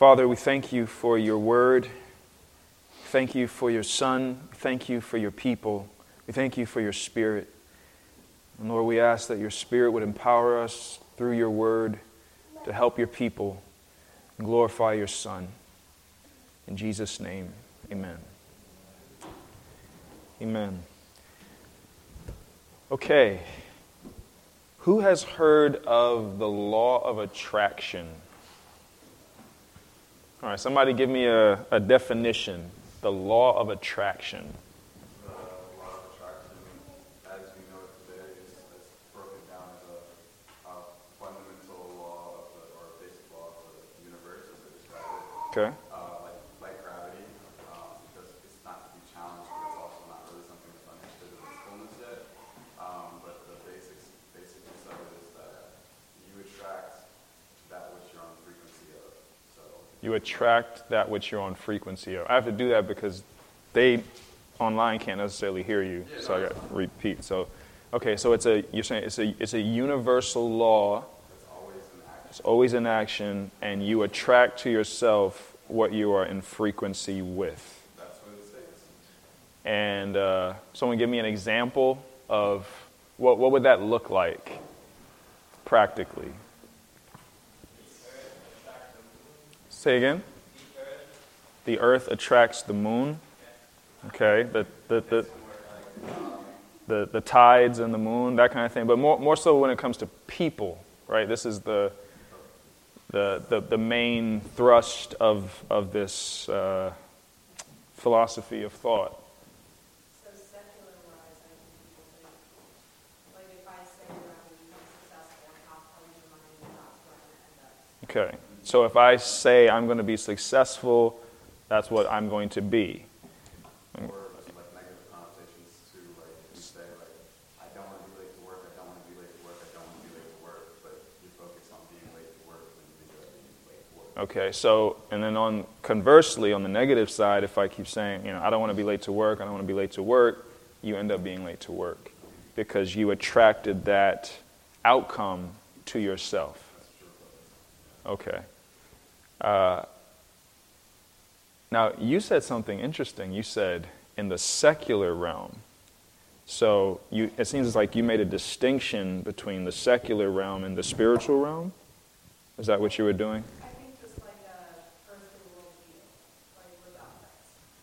Father, we thank you for your word. Thank you for your Son. Thank you for your people. We thank you for your Spirit. And Lord, we ask that your Spirit would empower us through your word to help your people and glorify your Son. In Jesus' name, amen. Amen. Okay. Who has heard of the law of attraction? All right, somebody give me a, a definition. The law of attraction. The law of attraction, as we know it today, is, is broken down as a, a fundamental law of the, or a basic law of the universe, as it describes it. Okay. Uh, like, like gravity, um, because it's not to be challenged, but it's also not really something that's understood in its fullness yet. Um, but the basics, basicness of it is that you attract that which you're on frequency of. So You attract that which you're on frequency of. I have to do that because they online can't necessarily hear you, so I got to repeat. So, okay, so it's a you're saying it's a it's a universal law. it's always an action. It's always in action, and you attract to yourself what you are in frequency with. That's what it states. And uh, someone give me an example of what what would that look like practically? Say again. The earth attracts the moon. Okay, the the, the the the tides and the moon, that kind of thing. But more more so when it comes to people, right? This is the the the, the main thrust of of this uh, philosophy of thought. So secular wise, I think people think, like if I say that I'm going to be successful, how come your money and that's where I'm going to end up? Okay. So if I say I'm going to be successful, that's what I'm going to be. Or like, like negative connotations to like you say like I don't want to be late to work, I don't want to be late to work, I don't want to be late to work, but you focus on being late to work and you think about being late to work. Okay. So and then on conversely, on the negative side, if I keep saying, you know, I don't want to be late to work, I don't want to be late to work, you end up being late to work because you attracted that outcome to yourself. Okay. Uh, now, you said something interesting. You said in the secular realm. So you, it seems like you made a distinction between the secular realm and the spiritual realm. Is that what you were doing? I think just like a earthly worldview, like without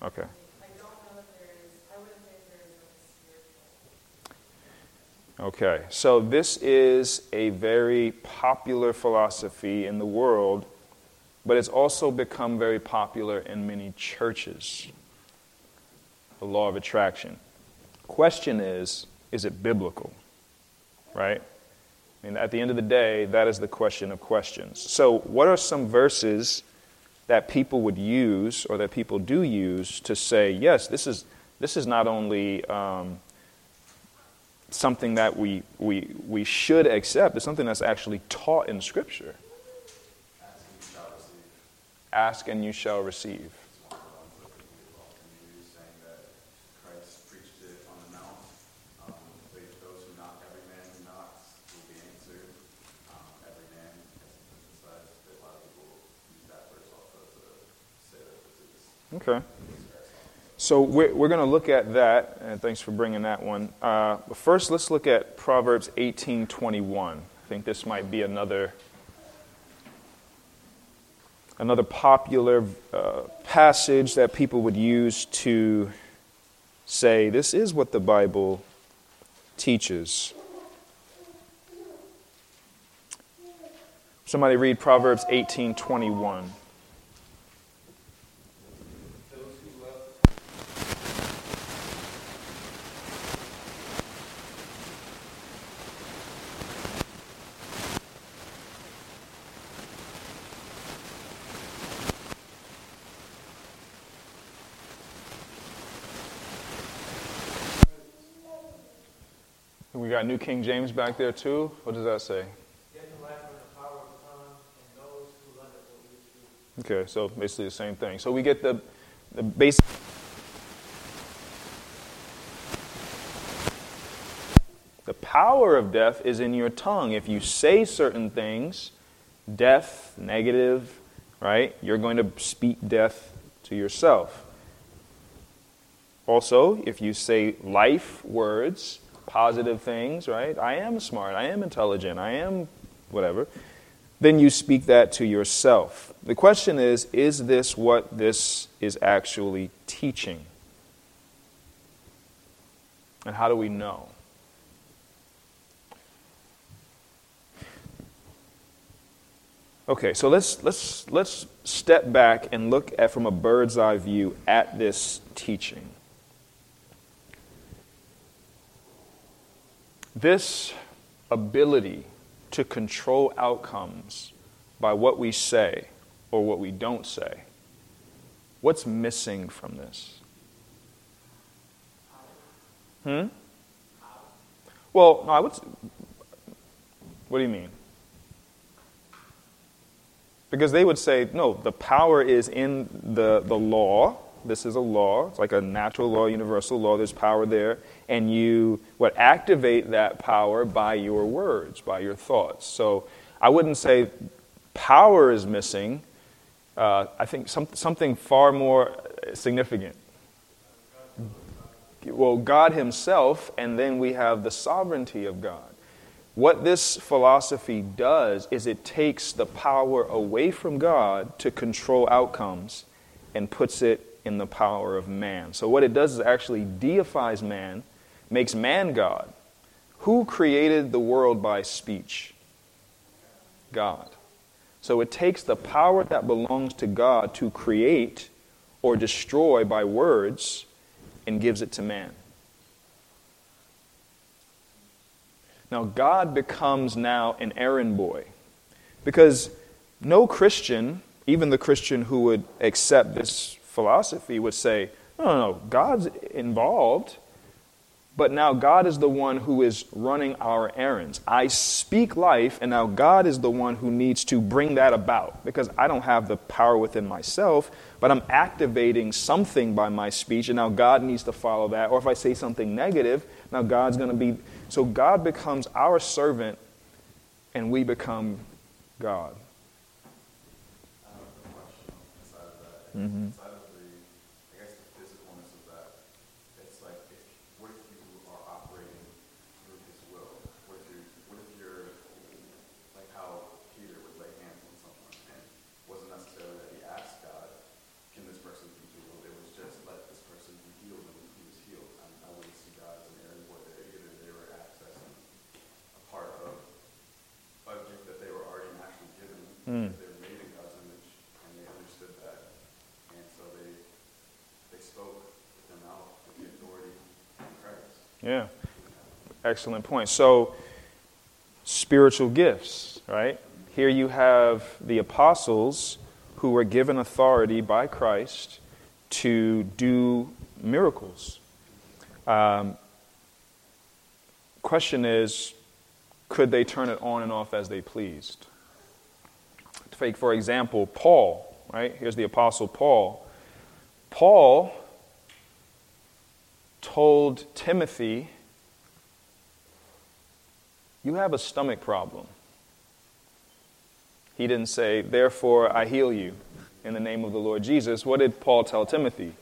Okay. I don't know if there is, I wouldn't say there is like a spiritual. Okay. So this is a very popular philosophy in the world, but it's also become very popular in many churches. The law of attraction. Question is, is it biblical? Right? I mean, at the end of the day, that is the question of questions. So, what are some verses that people would use or that people do use to say, yes, this is, this is not only um, something that we, we, we should accept, it's something that's actually taught in Scripture. Ask and you shall receive. Okay. So we're, we're going to look at that, and thanks for bringing that one. Uh, but first, let's look at Proverbs 18:21. I think this might be another another popular uh, passage that people would use to say this is what the Bible teaches. Somebody read Proverbs 18:21. We got New King James back there too. What does that say? Okay, so basically the same thing. So we get the the basic. The power of death is in your tongue. If you say certain things, death, negative, right? You're going to speak death to yourself. Also, if you say life words, positive things, right? I am smart, I am intelligent, I am whatever, then you speak that to yourself. The question is is this what this is actually teaching? And how do we know? Okay, so let's, let's, let's step back and look at from a bird's eye view at this teaching. This ability to control outcomes by what we say or what we don't say, what's missing from this? Hmm? Well, no, I would. What do you mean? Because they would say, no, the power is in the, the law. This is a law. It's like a natural law, universal law. There's power there. And you what activate that power by your words, by your thoughts. So I wouldn't say power is missing. Uh, I think some, something far more significant. Well, God Himself, and then we have the sovereignty of God. What this philosophy does is it takes the power away from God to control outcomes and puts it in the power of man. So, what it does is actually deifies man, makes man God. Who created the world by speech? God. So, it takes the power that belongs to God to create or destroy by words and gives it to man. Now, God becomes now an errand boy. Because no Christian, even the Christian who would accept this philosophy, would say, no, no, no, God's involved. But now God is the one who is running our errands. I speak life, and now God is the one who needs to bring that about because I don't have the power within myself, but I'm activating something by my speech, and now God needs to follow that. Or if I say something negative, now God's going to be. So God becomes our servant, and we become God. Mm-hmm. I guess the physicalness of that, it's like, if, what if you are operating through His will? What if you, what if you're, like how Peter would lay hands on someone, and it wasn't necessarily that he asked God, can this person be healed? It was just let this person be healed, and he was healed. I, I wouldn't see God as an area where they, either they were accessing a part of a gift that they were already naturally given. Mm. They were made in God's image, and they understood that. And so they, they spoke with their mouth with the authority of Christ. Yeah. Excellent point. So, spiritual gifts, right? Here you have the apostles who were given authority by Christ to do miracles. Um, question is, could they turn it on and off as they pleased? Take, for example, Paul, right? Here's the apostle Paul. Paul told Timothy, You have a stomach problem. He didn't say, Therefore I heal you in the name of the Lord Jesus. What did Paul tell Timothy?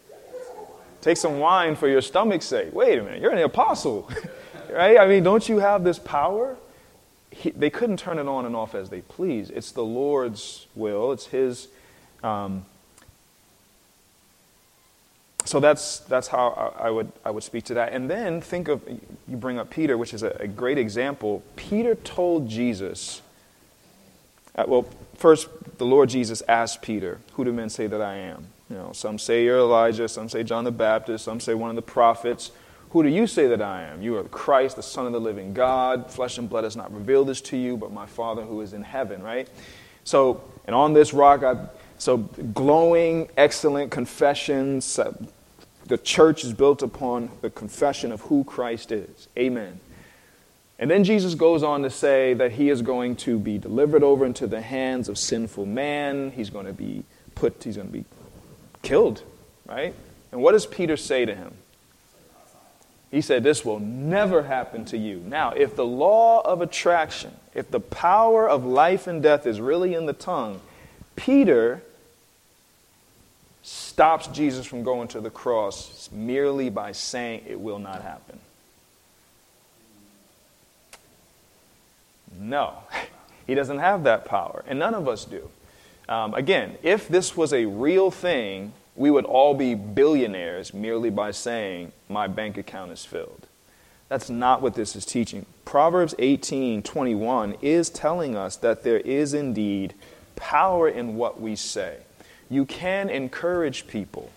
Take some wine for your stomach's sake. Wait a minute, you're an apostle, right? I mean, don't you have this power? He, they couldn't turn it on and off as they please. It's the Lord's will, it's His. Um, so that's, that's how I, I, would, I would speak to that. And then think of, you bring up Peter, which is a, a great example. Peter told Jesus, uh, well, first, the Lord Jesus asked Peter, Who do men say that I am? You know, some say you're Elijah, some say John the Baptist, some say one of the prophets. Who do you say that I am? You are Christ, the Son of the living God. Flesh and blood has not revealed this to you, but my Father who is in heaven, right? So, and on this rock, I, so glowing, excellent confessions. Uh, the church is built upon the confession of who Christ is. Amen. And then Jesus goes on to say that he is going to be delivered over into the hands of sinful man. He's going to be put, he's going to be killed, right? And what does Peter say to him? He said, This will never happen to you. Now, if the law of attraction, if the power of life and death is really in the tongue, Peter stops Jesus from going to the cross merely by saying it will not happen. No, he doesn't have that power, and none of us do. Um, again, if this was a real thing, we would all be billionaires merely by saying, My bank account is filled. That's not what this is teaching. Proverbs 18 21 is telling us that there is indeed power in what we say. You can encourage people.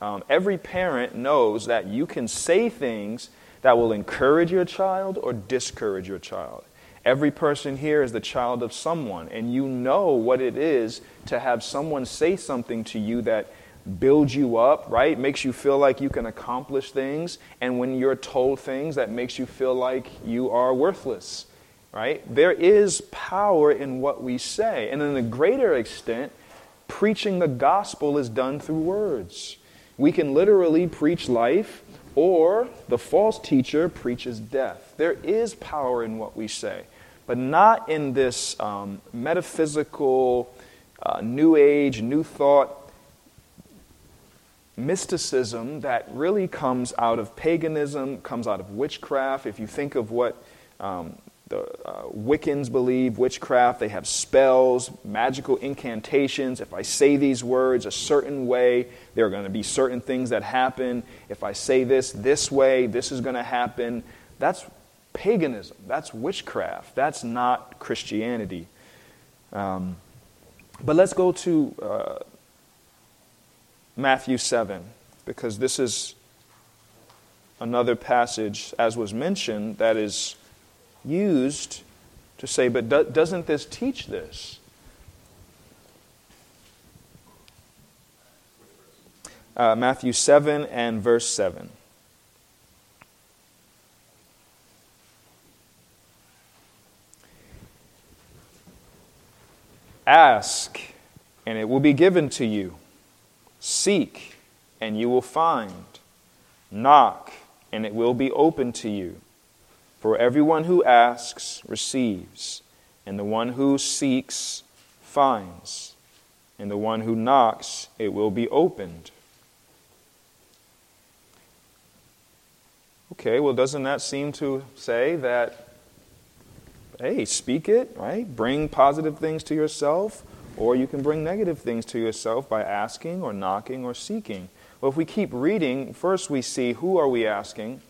Um, every parent knows that you can say things that will encourage your child or discourage your child. Every person here is the child of someone, and you know what it is to have someone say something to you that builds you up, right? Makes you feel like you can accomplish things, and when you're told things that makes you feel like you are worthless, right? There is power in what we say, and in a greater extent, preaching the gospel is done through words. We can literally preach life, or the false teacher preaches death. There is power in what we say but not in this um, metaphysical, uh, new age, new thought mysticism that really comes out of paganism, comes out of witchcraft. If you think of what um, the uh, Wiccans believe, witchcraft, they have spells, magical incantations. If I say these words a certain way, there are going to be certain things that happen. If I say this this way, this is going to happen. That's paganism. That's witchcraft. That's not Christianity. Um, but let's go to uh, Matthew 7, because this is another passage, as was mentioned, that is used to say, but do- doesn't this teach this? Uh, Matthew 7 and verse 7. Ask, and it will be given to you. Seek, and you will find. Knock, and it will be open to you. For everyone who asks receives, and the one who seeks finds, and the one who knocks it will be opened. Okay, well, doesn't that seem to say that hey, speak it, right? Bring positive things to yourself, or you can bring negative things to yourself by asking or knocking or seeking. Well, if we keep reading, first we see who are we asking?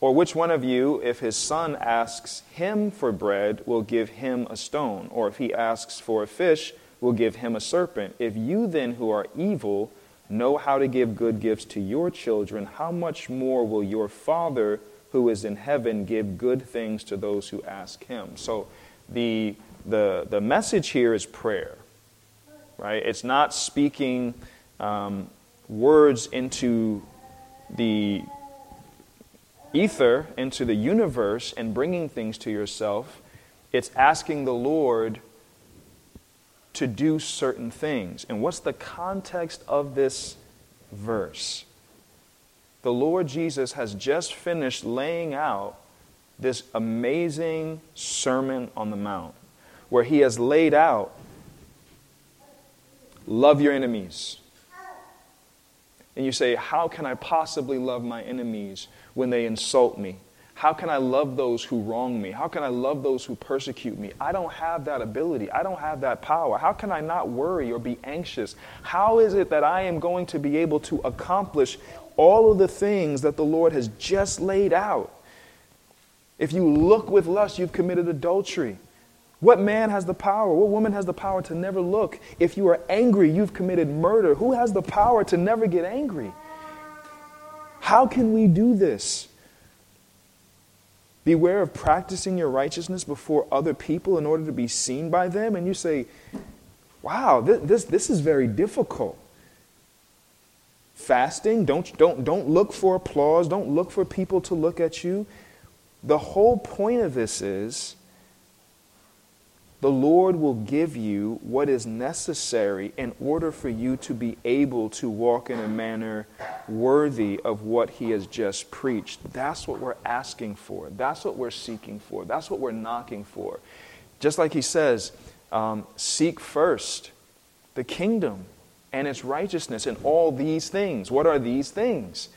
Or which one of you, if his son asks him for bread, will give him a stone? Or if he asks for a fish, will give him a serpent? If you then, who are evil, know how to give good gifts to your children, how much more will your Father who is in heaven give good things to those who ask him. So the, the, the message here is prayer, right? It's not speaking um, words into the ether, into the universe, and bringing things to yourself. It's asking the Lord to do certain things. And what's the context of this verse? the Lord Jesus has just finished laying out this amazing Sermon on the Mount, where he has laid out love your enemies. And you say, How can I possibly love my enemies when they insult me? How can I love those who wrong me? How can I love those who persecute me? I don't have that ability. I don't have that power. How can I not worry or be anxious? How is it that I am going to be able to accomplish all of the things that the Lord has just laid out. If you look with lust, you've committed adultery. What man has the power? What woman has the power to never look? If you are angry, you've committed murder. Who has the power to never get angry? How can we do this? Beware of practicing your righteousness before other people in order to be seen by them. And you say, wow, this, this, this is very difficult fasting don't, don't, don't look for applause don't look for people to look at you the whole point of this is the lord will give you what is necessary in order for you to be able to walk in a manner worthy of what he has just preached that's what we're asking for that's what we're seeking for that's what we're knocking for just like he says um, seek first the kingdom and its righteousness and all these things. What are these things?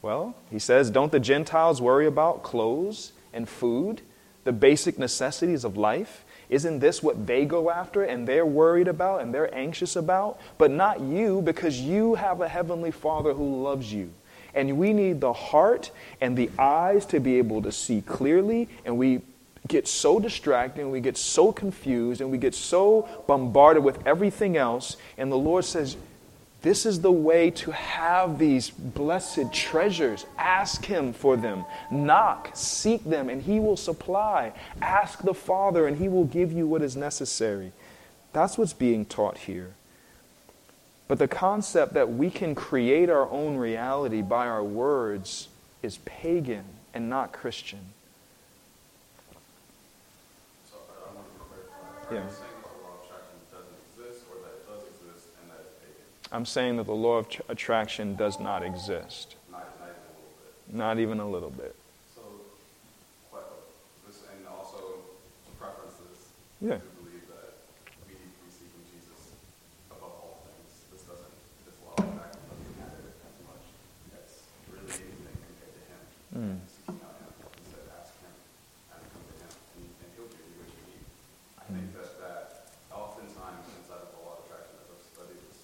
Well, he says, don't the Gentiles worry about clothes and food, the basic necessities of life? Isn't this what they go after and they're worried about and they're anxious about? But not you, because you have a heavenly Father who loves you. And we need the heart and the eyes to be able to see clearly, and we get so distracted and we get so confused and we get so bombarded with everything else. And the Lord says, this is the way to have these blessed treasures. Ask Him for them. Knock, seek them, and He will supply. Ask the Father, and He will give you what is necessary. That's what's being taught here. But the concept that we can create our own reality by our words is pagan and not Christian. So I want to clarify. Are Yeah. you saying that the law of attraction doesn't exist or that it does exist and that it's pagan? I'm saying that the law of tr- attraction does not exist. Not, not even a little bit. Not even a little bit. So, this, and also some preferences. Yeah. To believe that we need to be seeking Jesus above all things. This doesn't, this law of attraction doesn't matter as much. Really anything compared to Him. Mm. Seeking out Him. He said, ask Him and come to Him, and, and He'll give you what you need. I think that that oftentimes inside of the law of attraction, as I've studied this,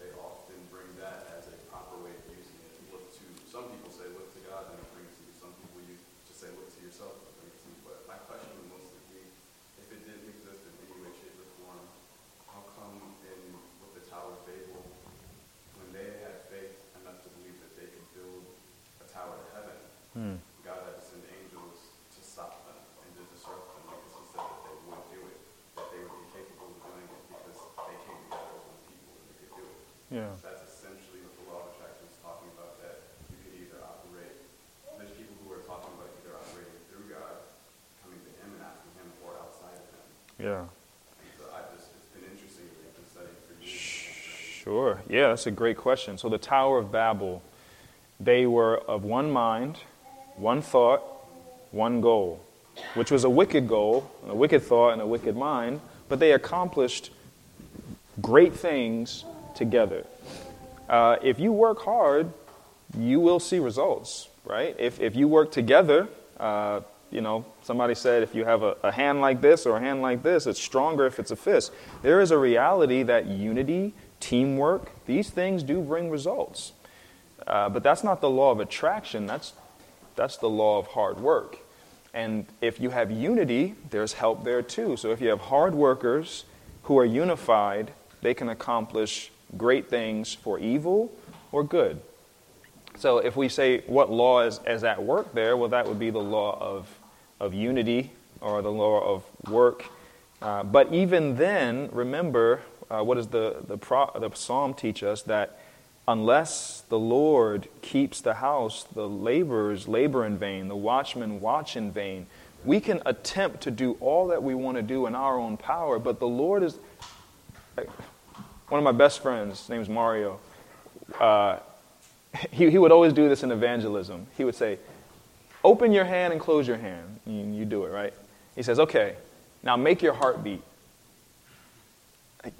they often bring that as a proper way of using it. Look to some people say look to God and it brings to you. Some people use to say look to yourself and it brings. But my question would mostly be, if it didn't exist in any way, shape, or form, how come in with the Tower of Babel, when they had faith enough to believe that they could build a tower to heaven, Hmm. God had to send angels to stop them and to disrupt them because He said that they wouldn't do it, that they would be capable of doing it because they came together as one people and they could do it. Yeah essentially what the law of attraction is talking about, that you could either operate, there's people who are talking about either operating through God, coming to Him and asking Him, or outside of Him. Yeah. And so I just, it's been interesting that we've been studying for years. Sure. Yeah, that's a great question. So the Tower of Babel, they were of one mind, one thought, one goal, which was a wicked goal, a wicked thought, and a wicked mind, but they accomplished great things together. Uh, if you work hard, you will see results, right? If, if you work together, uh, you know, somebody said if you have a, a hand like this or a hand like this, it's stronger if it's a fist. There is a reality that unity, teamwork, these things do bring results. Uh, but that's not the law of attraction, that's, that's the law of hard work. And if you have unity, there's help there too. So if you have hard workers who are unified, they can accomplish great things for evil or good. So if we say what law is, is at work there, well, that would be the law of, of unity or the law of work. Uh, but even then, remember, uh, what does the, the, pro, the psalm teach us? That unless the Lord keeps the house, the laborers labor in vain, the watchmen watch in vain. We can attempt to do all that we want to do in our own power, but the Lord is. One of my best friends, his name's Mario. Uh, he, he would always do this in evangelism. He would say, Open your hand and close your hand. You, you do it, right? He says, Okay, now make your heart beat.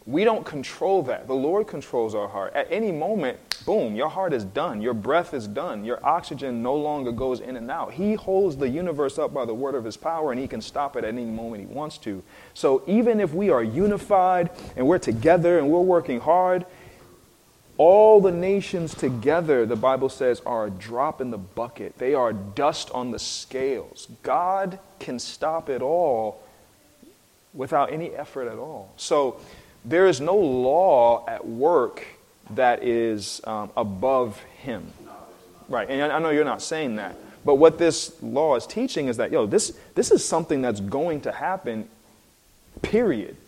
We don't control that. The Lord controls our heart. At any moment, boom, your heart is done. Your breath is done. Your oxygen no longer goes in and out. He holds the universe up by the word of his power, and he can stop it at any moment he wants to. So even if we are unified and we're together and we're working hard, all the nations together, the Bible says, are a drop in the bucket. They are dust on the scales. God can stop it all without any effort at all. So there is no law at work that is um, above Him. Right, and I know you're not saying that. But what this law is teaching is that, yo, this, this is something that's going to happen, period.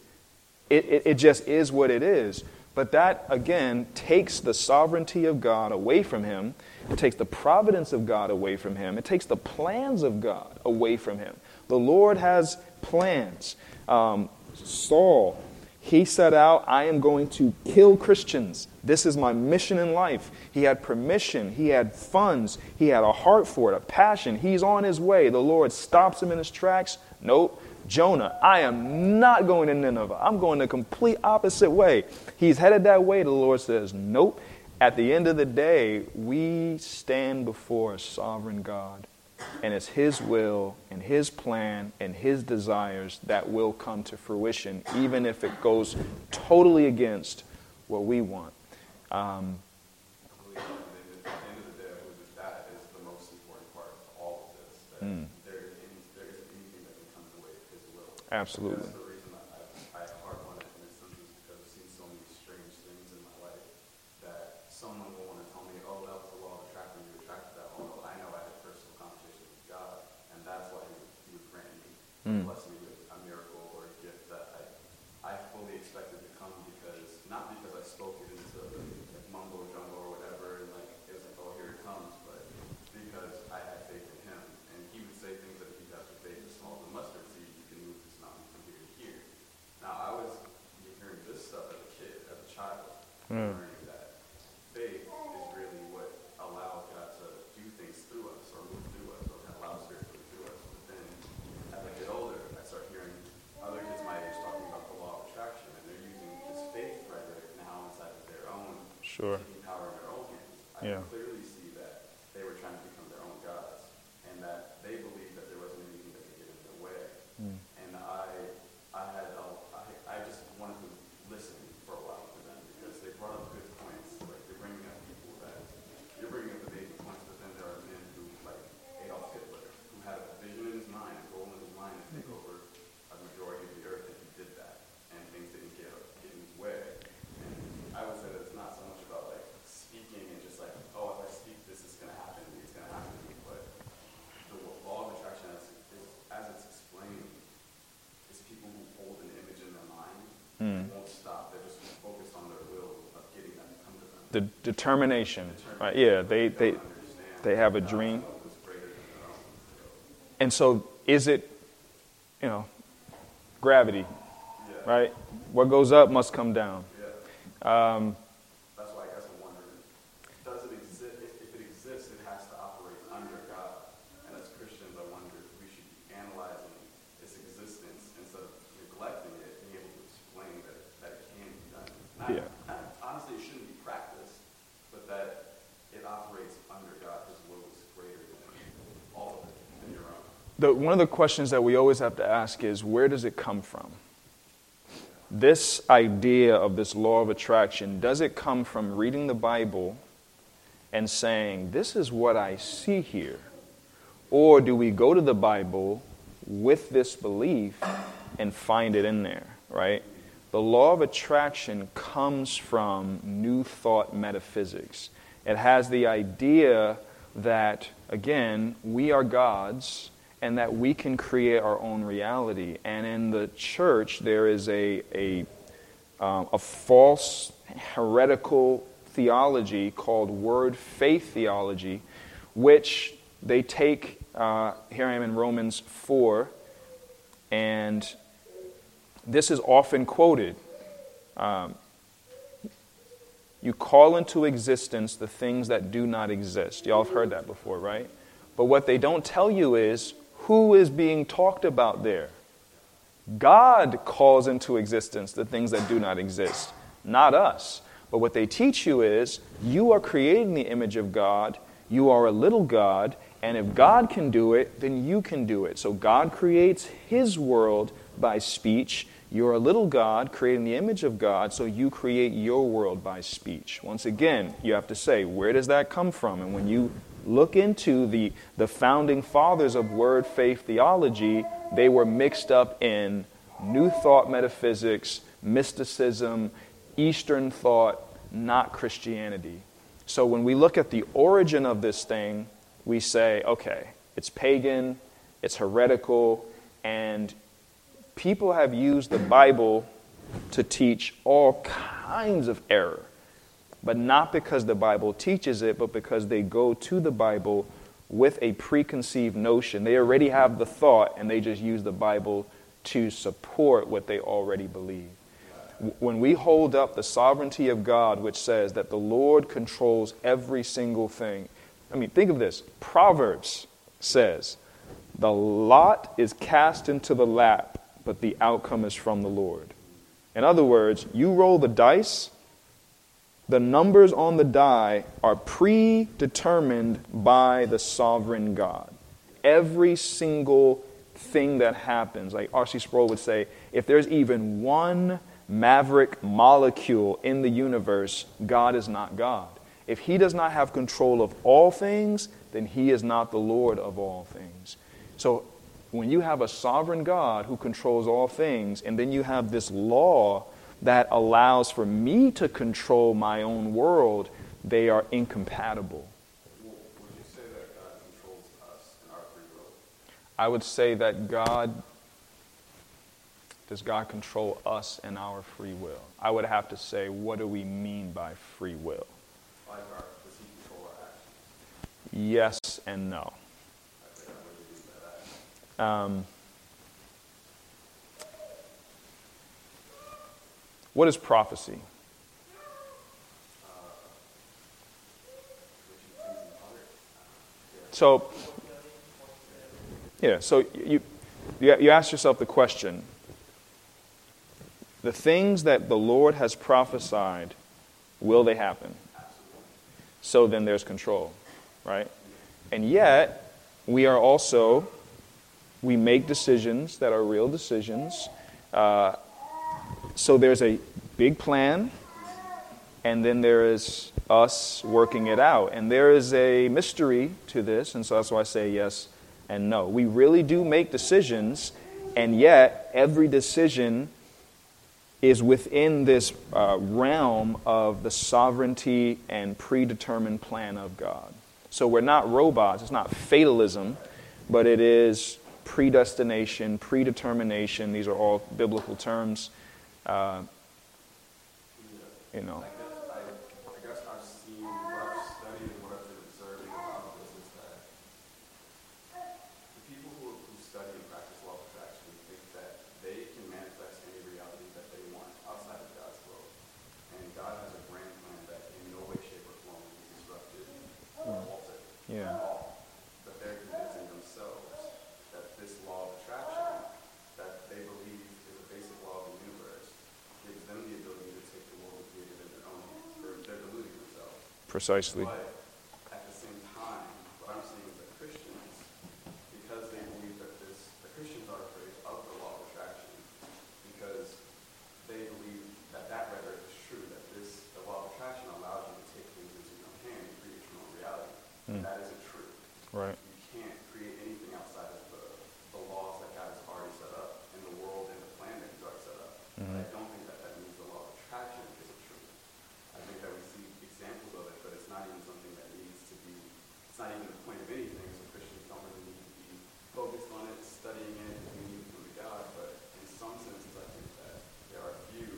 It, it, it just is what it is. But that, again, takes the sovereignty of God away from him. It takes the providence of God away from him. It takes the plans of God away from him. The Lord has plans. Um, Saul, he set out, I am going to kill Christians. This is my mission in life. He had permission, he had funds, he had a heart for it, a passion. He's on his way. The Lord stops him in his tracks. Nope, Jonah, I am not going to Nineveh. I'm going the complete opposite way. He's headed that way. The Lord says, Nope. At the end of the day, we stand before a sovereign God, and it's His will and His plan and His desires that will come to fruition, even if it goes totally against what we want. Um, I absolutely. That's the reason that I, I harp on it, and it's something because I've seen so many strange things in my life that someone will want to tell me, oh, that was the law of attraction, you attracted that. Oh, no, I know I had a personal conversation with God, and that's why He would, he would grant me, Mm. bless me with a miracle or a gift that I, I fully expected to come because, not because I spoke it into like, mumbo jumbo or whatever, and like, it was like, oh, here it comes, but because I had faith in Him. And He would say things that if you have faith as small as a mustard seed, you can move this mountain from here to here. Now, I was hearing this stuff as a kid, as a child, Mm. that faith is really what allows God to do things through us or move through us or allow Spirit through us. But then, as I get older, I start hearing other kids my age talking about the law of attraction, and they're using this faith rhetoric now inside of their own Sure. taking power in their own hands. I Yeah. clearly see that they were trying to become their own gods, and that they believed that there wasn't anything that could get in their way. Mm. And I, I had, a, I, I just wanted to listen for a while to them because they brought up good points. Like they're bringing up people that you're bringing up amazing points, but then there are men who, like Adolf Hitler, who had a vision in his mind, a goal in his mind to take over a majority of the earth, and he did that, and things didn't get get in his way. And I would say that it's not so much about like speaking and just like, oh, if I speak this, it's going to happen, it's going to happen, but the law of attraction as, is, as it's explained is people who hold an image in their mind Mm. won't stop. They're just focused on their will of getting that to come to them. The determination, right? Yeah, they, they, they have a dream. And so, is it, you know, gravity, right? What goes up must come down. Um, That's why I guess I'm wondering, does it exist? If, if it exists, it has to operate under God. And as Christians, I wonder if we should be analyzing its existence instead of neglecting it, being able to explain that, that it can be done. Not, Yeah. not- honestly, it shouldn't be practiced, but that it operates under God. His will is greater than all of it, than your own. the, one of the questions that we always have to ask is where does it come from? This idea of this law of attraction, does it come from reading the Bible and saying, This is what I see here? Or do we go to the Bible with this belief and find it in there, right? The law of attraction comes from New Thought metaphysics. It has the idea that, again, we are gods and that we can create our own reality. And in the church, there is a, a, um, a false, heretical theology called word faith theology, which they take. Uh, here I am in Romans 4, and this is often quoted. Um, you call into existence the things that do not exist. Y'all have heard that before, right? But what they don't tell you is who is being talked about there. God calls into existence the things that do not exist, not us. But what they teach you is you are creating the image of God, you are a little God, and if God can do it, then you can do it. So God creates His world by speech. You're a little God creating the image of God, so you create your world by speech. Once again, you have to say, where does that come from? And when you look into the, the founding fathers of word faith theology, they were mixed up in New Thought metaphysics, mysticism, Eastern thought, not Christianity. So when we look at the origin of this thing, we say, okay, it's pagan, it's heretical, and people have used the Bible to teach all kinds of error. But not because the Bible teaches it, but because they go to the Bible with a preconceived notion. They already have the thought, and they just use the Bible to support what they already believe. When we hold up the sovereignty of God, which says that the Lord controls every single thing, I mean, think of this Proverbs says The lot is cast into the lap, but the outcome is from the Lord. In other words, you roll the dice, the numbers on the die are predetermined by the sovereign God. Every single thing that happens, like R.C. Sproul would say, if there's even one maverick molecule in the universe, God is not God. If He does not have control of all things, then He is not the Lord of all things. So when you have a sovereign God who controls all things, and then you have this law that allows for me to control my own world, they are incompatible. Would you say that God controls us and our free will? I would say that God does God control us and our free will? I would have to say, what do we mean by free will? Like our, does he control our actions? Yes and no. I think I would use that. Um, what is prophecy? So, yeah, so you, you, you ask yourself the question the things that the Lord has prophesied, will they happen? So then there's control, right? And yet, we are also, we make decisions that are real decisions. Uh, so there's a big plan, and then there is us working it out. And there is a mystery to this, and so that's why I say yes and no. We really do make decisions, and yet every decision is within this uh, realm of the sovereignty and predetermined plan of God. So we're not robots, it's not fatalism, but it is predestination, predetermination. These are all biblical terms. Uh, you know. I guess, I, I guess I've seen, what I've studied and what I've been observing about this is that the people who, who study and practice law of attraction think that they can manifest any reality that they want outside of God's will. And God has a grand plan that in no way, shape, or form can be disrupted or altered Yeah. at all. But they're convincing themselves that this law of attraction that they believe is a basic law of the universe gives them the ability to take the world and create it in their own hands. They're, they're deluding themselves. Precisely. But at the same time, what I'm seeing is that Christians, because they believe that this, the Christians are afraid of the law of attraction because they believe that that rhetoric is true, that this, the law of attraction allows you to take things into your own hand and create your own reality. Mm. That isn't true. Right. You can't create anything outside of the, the laws that God has already set up in the world and the plan that He's already set up. But I don't think that that means the law of attraction isn't true. I think that we see examples of it, but it's not even something that needs to be, it's not even the point of anything, so Christians don't really need to be focused on it, studying it, we need to come to God, but in some senses, I think that there are few,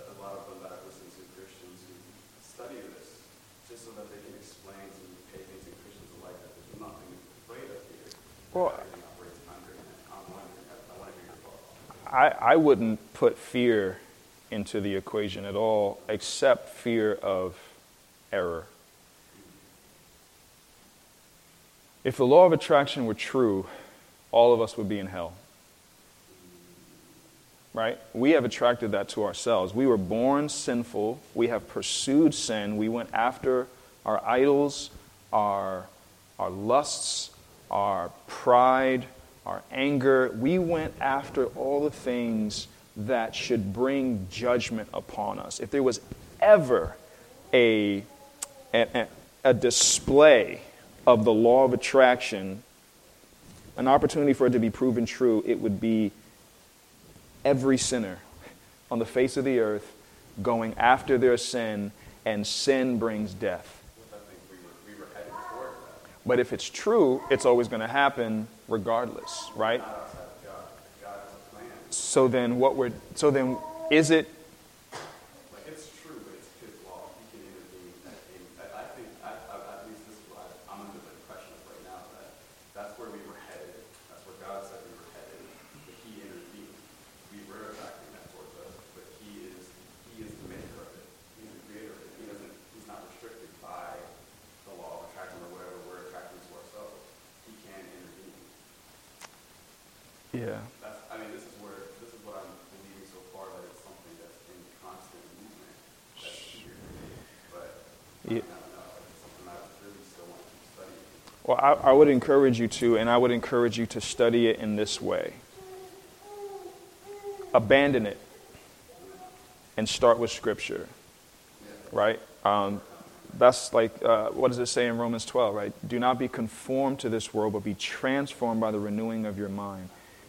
a lot of them that I've listened to Christians who study this, just so that they can explain to pagans and Christians alike that there's nothing afraid of here. Well. I, I wouldn't put fear into the equation at all, except fear of error. If the law of attraction were true, all of us would be in hell. Right? We have attracted that to ourselves. We were born sinful. We have pursued sin. We went after our idols, our, our lusts, our pride, our anger. We went after all the things that should bring judgment upon us. If there was ever a, a, a display of the law of attraction, an opportunity for it to be proven true, it would be every sinner on the face of the earth going after their sin, and sin brings death. I think we were, we were headed toward that. But if it's true, it's always going to happen regardless, right? Not outside of God. God has a plan. So then what we're so then is it Like it's true, but it's His law. He can intervene. At any, I, I think, I, I, at least this is what I, I'm under the impression of right now that that's where we were headed. That's where God said we were headed. But He intervened. We were attracting that towards us, but He is He is the maker of it. He's the creator of it. He doesn't. He's not restricted by the law of attraction or whatever we're attracting to ourselves. He can intervene. Yeah. That's, I mean, this is where, this is what I'm believing so far, that it's something that's in constant movement, that's here. But I Yeah. don't know, it's something I really still want to keep studying. Well, I, I would encourage you to, and I would encourage you to study it in this way abandon it and start with Scripture, right? Um, that's like, uh, what does it say in Romans 12, right? Do not be conformed to this world, but be transformed by the renewing of your mind.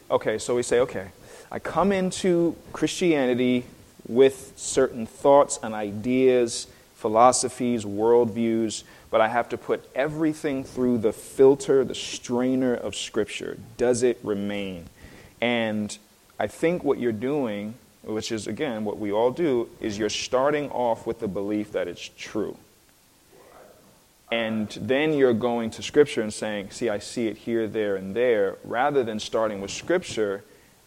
Okay, so we say, okay, I come into Christianity with certain thoughts and ideas, philosophies, worldviews, but I have to put everything through the filter, the strainer of Scripture. Does it remain? And I think what you're doing, which is again what we all do, is you're starting off with the belief that it's true. And then you're going to Scripture and saying, see, I see it here, there, and there, rather than starting with Scripture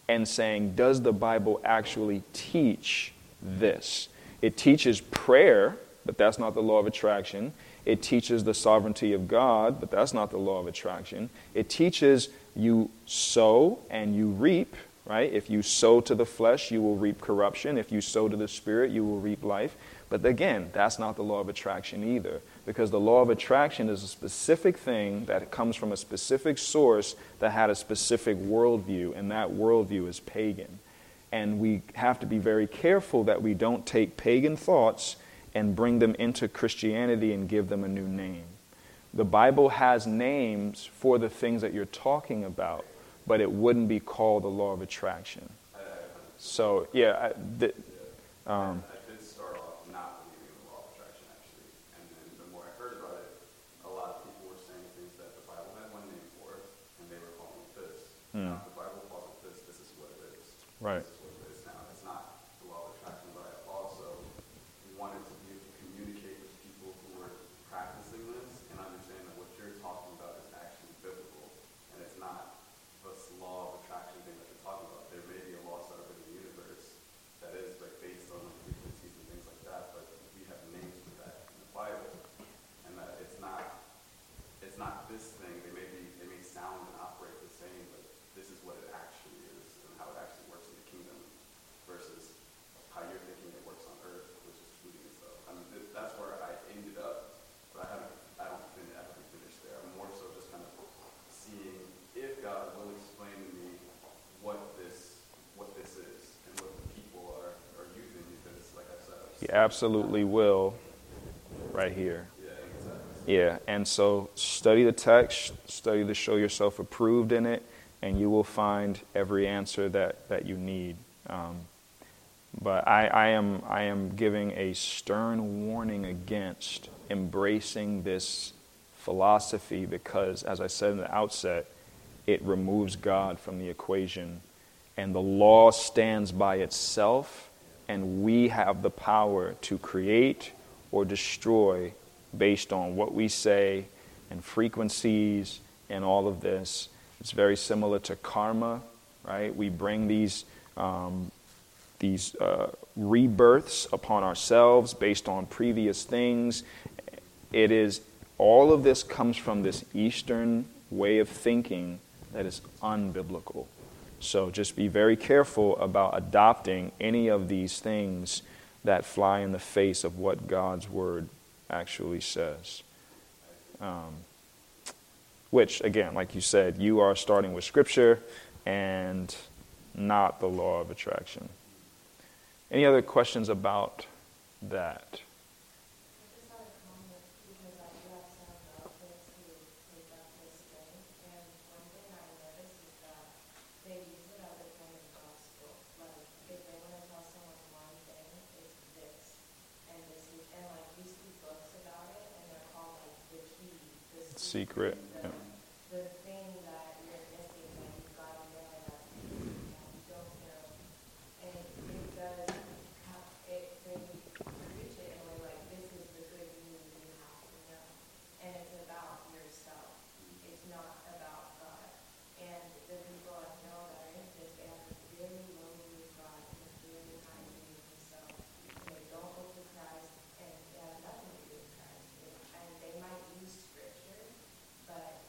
and saying, does the Bible actually teach this? It teaches prayer, but that's not the law of attraction. It teaches the sovereignty of God, but that's not the law of attraction. It teaches you sow and you reap, right? If you sow to the flesh, you will reap corruption. If you sow to the spirit, you will reap life. But again, that's not the law of attraction either, because the law of attraction is a specific thing that comes from a specific source that had a specific worldview, and that worldview is pagan. And we have to be very careful that we don't take pagan thoughts and bring them into Christianity and give them a new name. The Bible has names for the things that you're talking about, but it wouldn't be called the law of attraction. So, yeah, the they start not the law of attraction actually. And then the more I, th- um, I did start off not believing in the law of attraction, actually. And then the more I heard about it, a lot of people were saying things that the Bible had one name for it, and they were calling it this. Hmm. Now, if the Bible calls it this, this is what it is. Right. This is what it is now. It's not the law of attraction, but I also wanted to be able to communicate with people who were practicing this and understand that what you're talking about is actually biblical, and it's not this law of attraction thing that you're talking about. There may be a law set up in the universe that is like based on the frequencies and things like that, but we have names for that in the Bible, and that it's not not this thing. They may be they may sound and operate the same, but this is what it actually is and how it actually works in the kingdom versus how you're thinking it works on earth, which is and stuff. I mean, th- that's where I ended up, but I haven't I don't fin- I haven't finished there. I'm more so just kind of seeing if God will explain to me what this what this is and what the people are are using because, like I said, I've He absolutely will right here. Yeah, and so study the text, study to show yourself approved in it, and you will find every answer that, that you need. Um, but I, I, am, I am giving a stern warning against embracing this philosophy because, as I said in the outset, it removes God from the equation. And the law stands by itself, and we have the power to create or destroy based on what we say and frequencies and all of this. It's very similar to karma, right? We bring these, um, these uh, rebirths upon ourselves based on previous things. It is, all of this comes from this Eastern way of thinking that is unbiblical. So just be very careful about adopting any of these things that fly in the face of what God's word actually says. Um, which, again, like you said, you are starting with Scripture and not the law of attraction. Any other questions about that? I just had a comment because I do have some relatives who take up this thing, and one thing I noticed is that they use it as a kind of gospel. Like, if they want to tell someone one thing, it's this, and this, is- and like, you see books about it, and they're called like the key, the Secret. yeah. the thing that you're missing that you've got to know that you don't know. And it, it does, have, it, they preach it in a way like, this is the good news you have to know. And it's about yourself. It's not about God. And the people I know that are into this, they have a really low view of God and a really high view of themselves. And they don't look to Christ, and it has nothing to do with Christ. It- And they might use scripture, but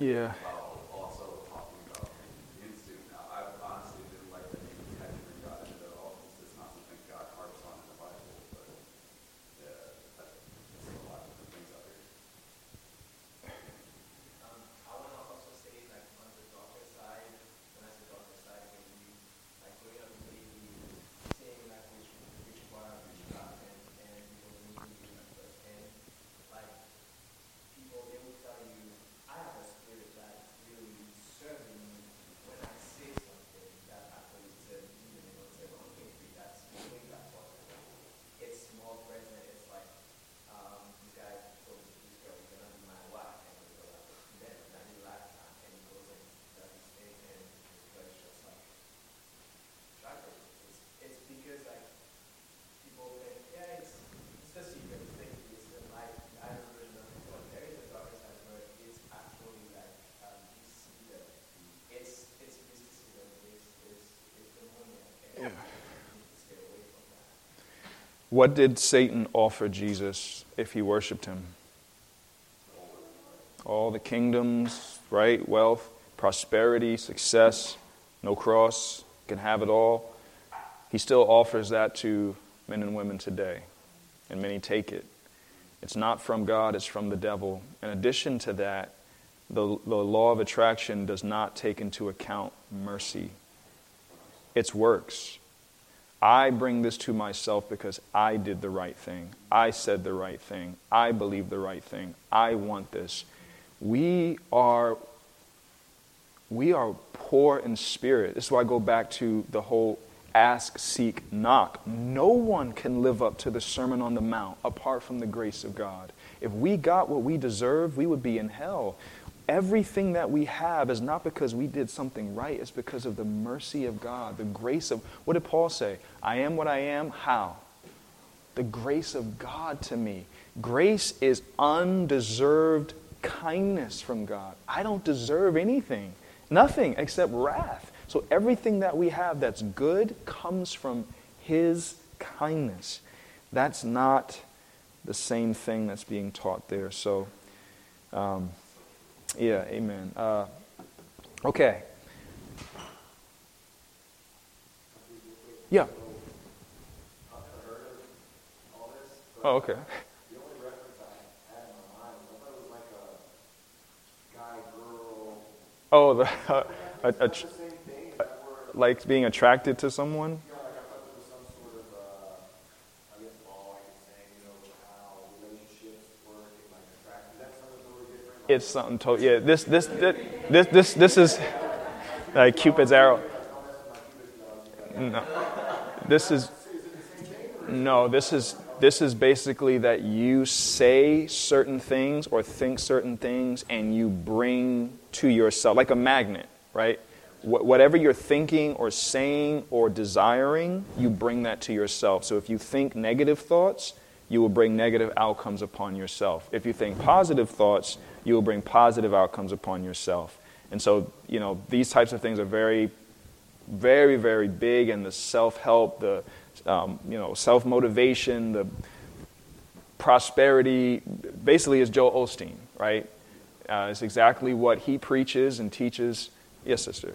Yeah. while also talking about instinct. Now, I honestly didn't like that you technically got into it at all, because it's not something God harps on in the Bible, but, yeah, that's a lot of different things out here. Um, I want to also say, like, on the darker side, when I say darker side, when you, like, growing up in baby, seeing, like, which, which bar, which bar, and, and, you know, when you do that, and, like, people, they will tell you, I have a spirit that's really serving me when I say something that actually said, you know, say, okay, that's doing that part. It's more present, it's like, um, this guy told me, this girl is gonna be my wife, and we go like, then, that is last time, and he goes and does his thing, and this girl is just like, shocker. It's, it's because like, people think, yeah, it's, it's a secret, it's like, it's the light, I don't really know, but there is a darker side where it's actually like, um, you see that, it's, it's mysticism, it's, it's, it's demoniac, and you need to stay away from that. What did Satan offer Jesus if he worshiped him? All the kingdoms, right? Wealth, prosperity, success, no cross, can have it all. He still offers that to men and women today, and many take it. It's not from God, it's from the devil. In addition to that, the, the law of attraction does not take into account mercy, it's works. I bring this to myself because I did the right thing. I said the right thing. I believe the right thing. I want this. We are we are poor in spirit. This is why I go back to the whole ask, seek, knock. No one can live up to the Sermon on the Mount apart from the grace of God. If we got what we deserve, we would be in hell. Everything that we have is not because we did something right, it's because of the mercy of God, the grace of. What did Paul say? I am what I am. How? The grace of God to me. Grace is undeserved kindness from God. I don't deserve anything, nothing except wrath. So everything that we have that's good comes from His kindness. That's not the same thing that's being taught there. So, um, yeah, amen. Uh, okay. Yeah. Oh, okay. A Oh, the, a, a, that word? like being attracted to someone. Yeah, like I thought there was some sort of, uh, I guess, law, I could say, you know, how relationships work and like attract, is that something totally different? Like, It's something totally. Yeah, this this this this this is like Cupid's arrow. No, this is no. This is this is basically that you say certain things or think certain things, and you bring to yourself like a magnet, right? Wh- Whatever you're thinking or saying or desiring, you bring that to yourself. So if you think negative thoughts, you will bring negative outcomes upon yourself. If you think positive thoughts, you will bring positive outcomes upon yourself. And so, you know, these types of things are very, very, very big in the self help, the, um, you know, self motivation, the prosperity. Basically, is Joel Osteen, right? Uh, it's exactly what he preaches and teaches. Yes, sister.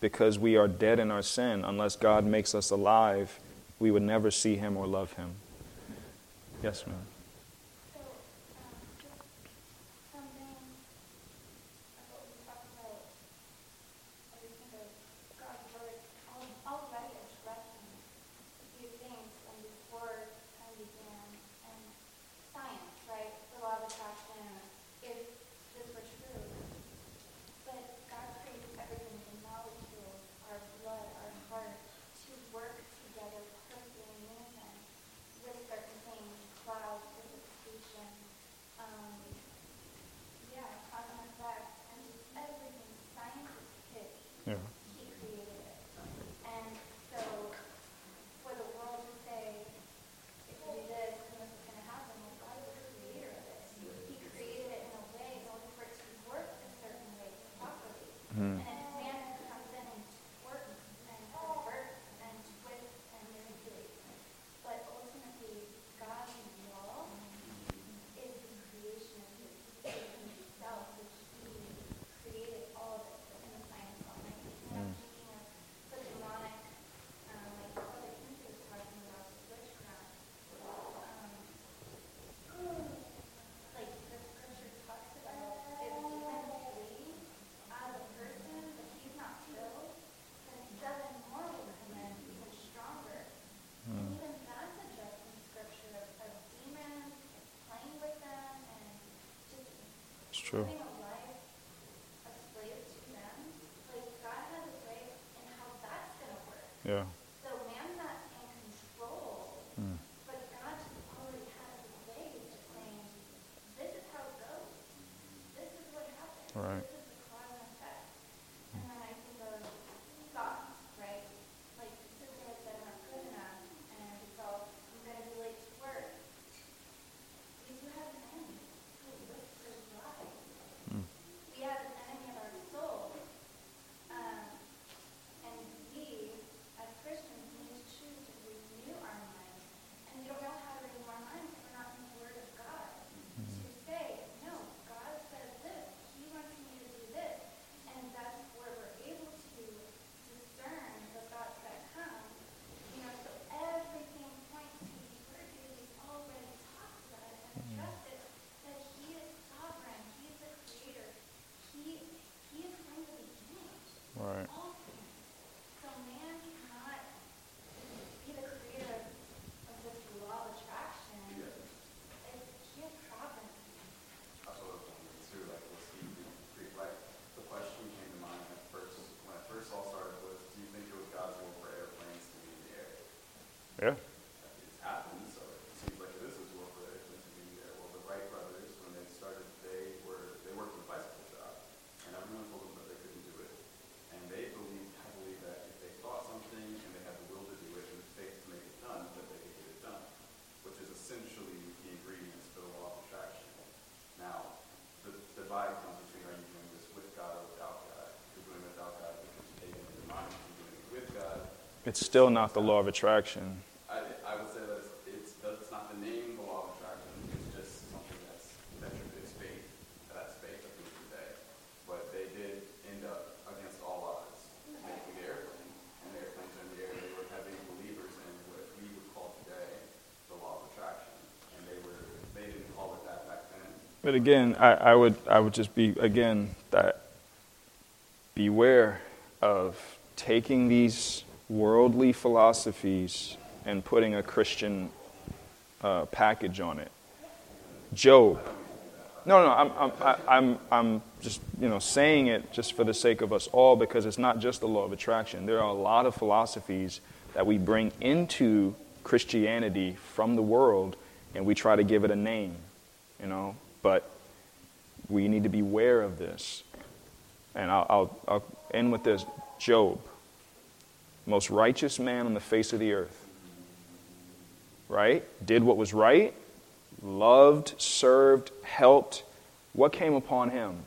because we are dead in our sin. Unless God makes us alive, we would never see Him or love Him. Yes, ma'am. True. Yeah. it's still not the law of attraction. I, would say that it's, not the name the law of attraction. It's just something. That's faith. But they did end up against all odds making the airplane, and the the air. They were heavy believers in what we would call today the law of attraction, and they were they didn't call it that back then. But again, I, I would I would just be again that beware of taking these worldly philosophies and putting a Christian uh, package on it. Job. No, no, I'm, I'm, I'm, I'm just you know, saying it just for the sake of us all because it's not just the law of attraction. There are a lot of philosophies that we bring into Christianity from the world and we try to give it a name, you know, but we need to be aware of this. And I'll, I'll, I'll end with this Job most righteous man on the face of the earth. Right? Did what was right, loved, served, helped. What came upon him?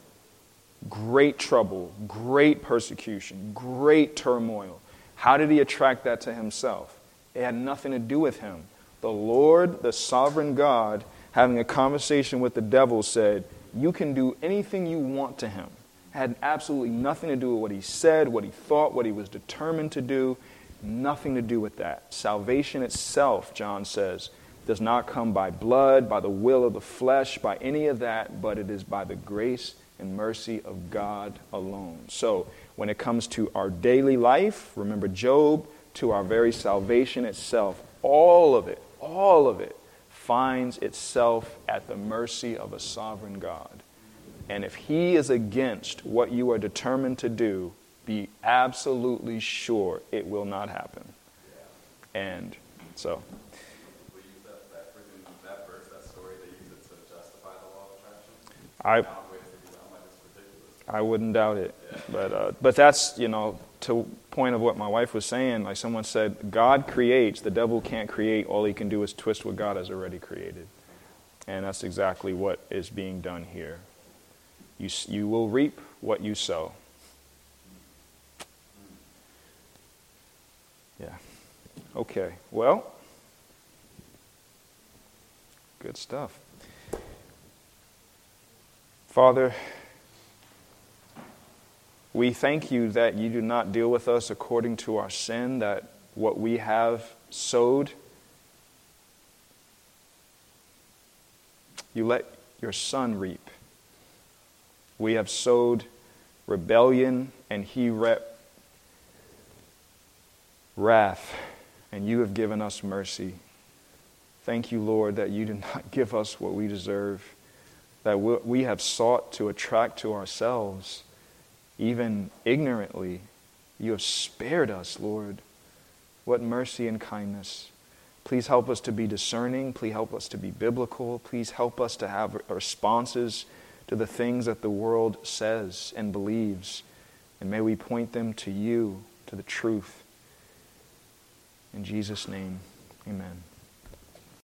Great trouble, great persecution, great turmoil. How did he attract that to himself? It had nothing to do with him. The Lord, the sovereign God, having a conversation with the devil, said, You can do anything you want to him. Had absolutely nothing to do with what he said, what he thought, what he was determined to do. Nothing to do with that. Salvation itself, John says, does not come by blood, by the will of the flesh, by any of that, but it is by the grace and mercy of God alone. So, when it comes to our daily life, remember Job, to our very salvation itself, all of it, all of it finds itself at the mercy of a sovereign God. And if He is against what you are determined to do, be absolutely sure it will not happen. And so. We use that, that, freaking, that verse, that story, they use it to justify the law of attraction. I, Found ways to do that. I'm like, it's ridiculous. I wouldn't doubt it. But, uh, but that's, you know, to point of what my wife was saying, like someone said, God creates, the devil can't create, all he can do is twist what God has already created. And that's exactly what is being done here. You, you will reap what you sow. Yeah. Okay. Well, good stuff. Father, we thank you that you do not deal with us according to our sin, that what we have sowed, you let your son reap. We have sowed rebellion, and he rep wrath, and you have given us mercy. Thank you, Lord, that you do not give us what we deserve, that we have sought to attract to ourselves, even ignorantly. You have spared us, Lord. What mercy and kindness. Please help us to be discerning. Please help us to be biblical. Please help us to have responses to the things that the world says and believes. And may we point them to you, to the truth. In Jesus' name, amen.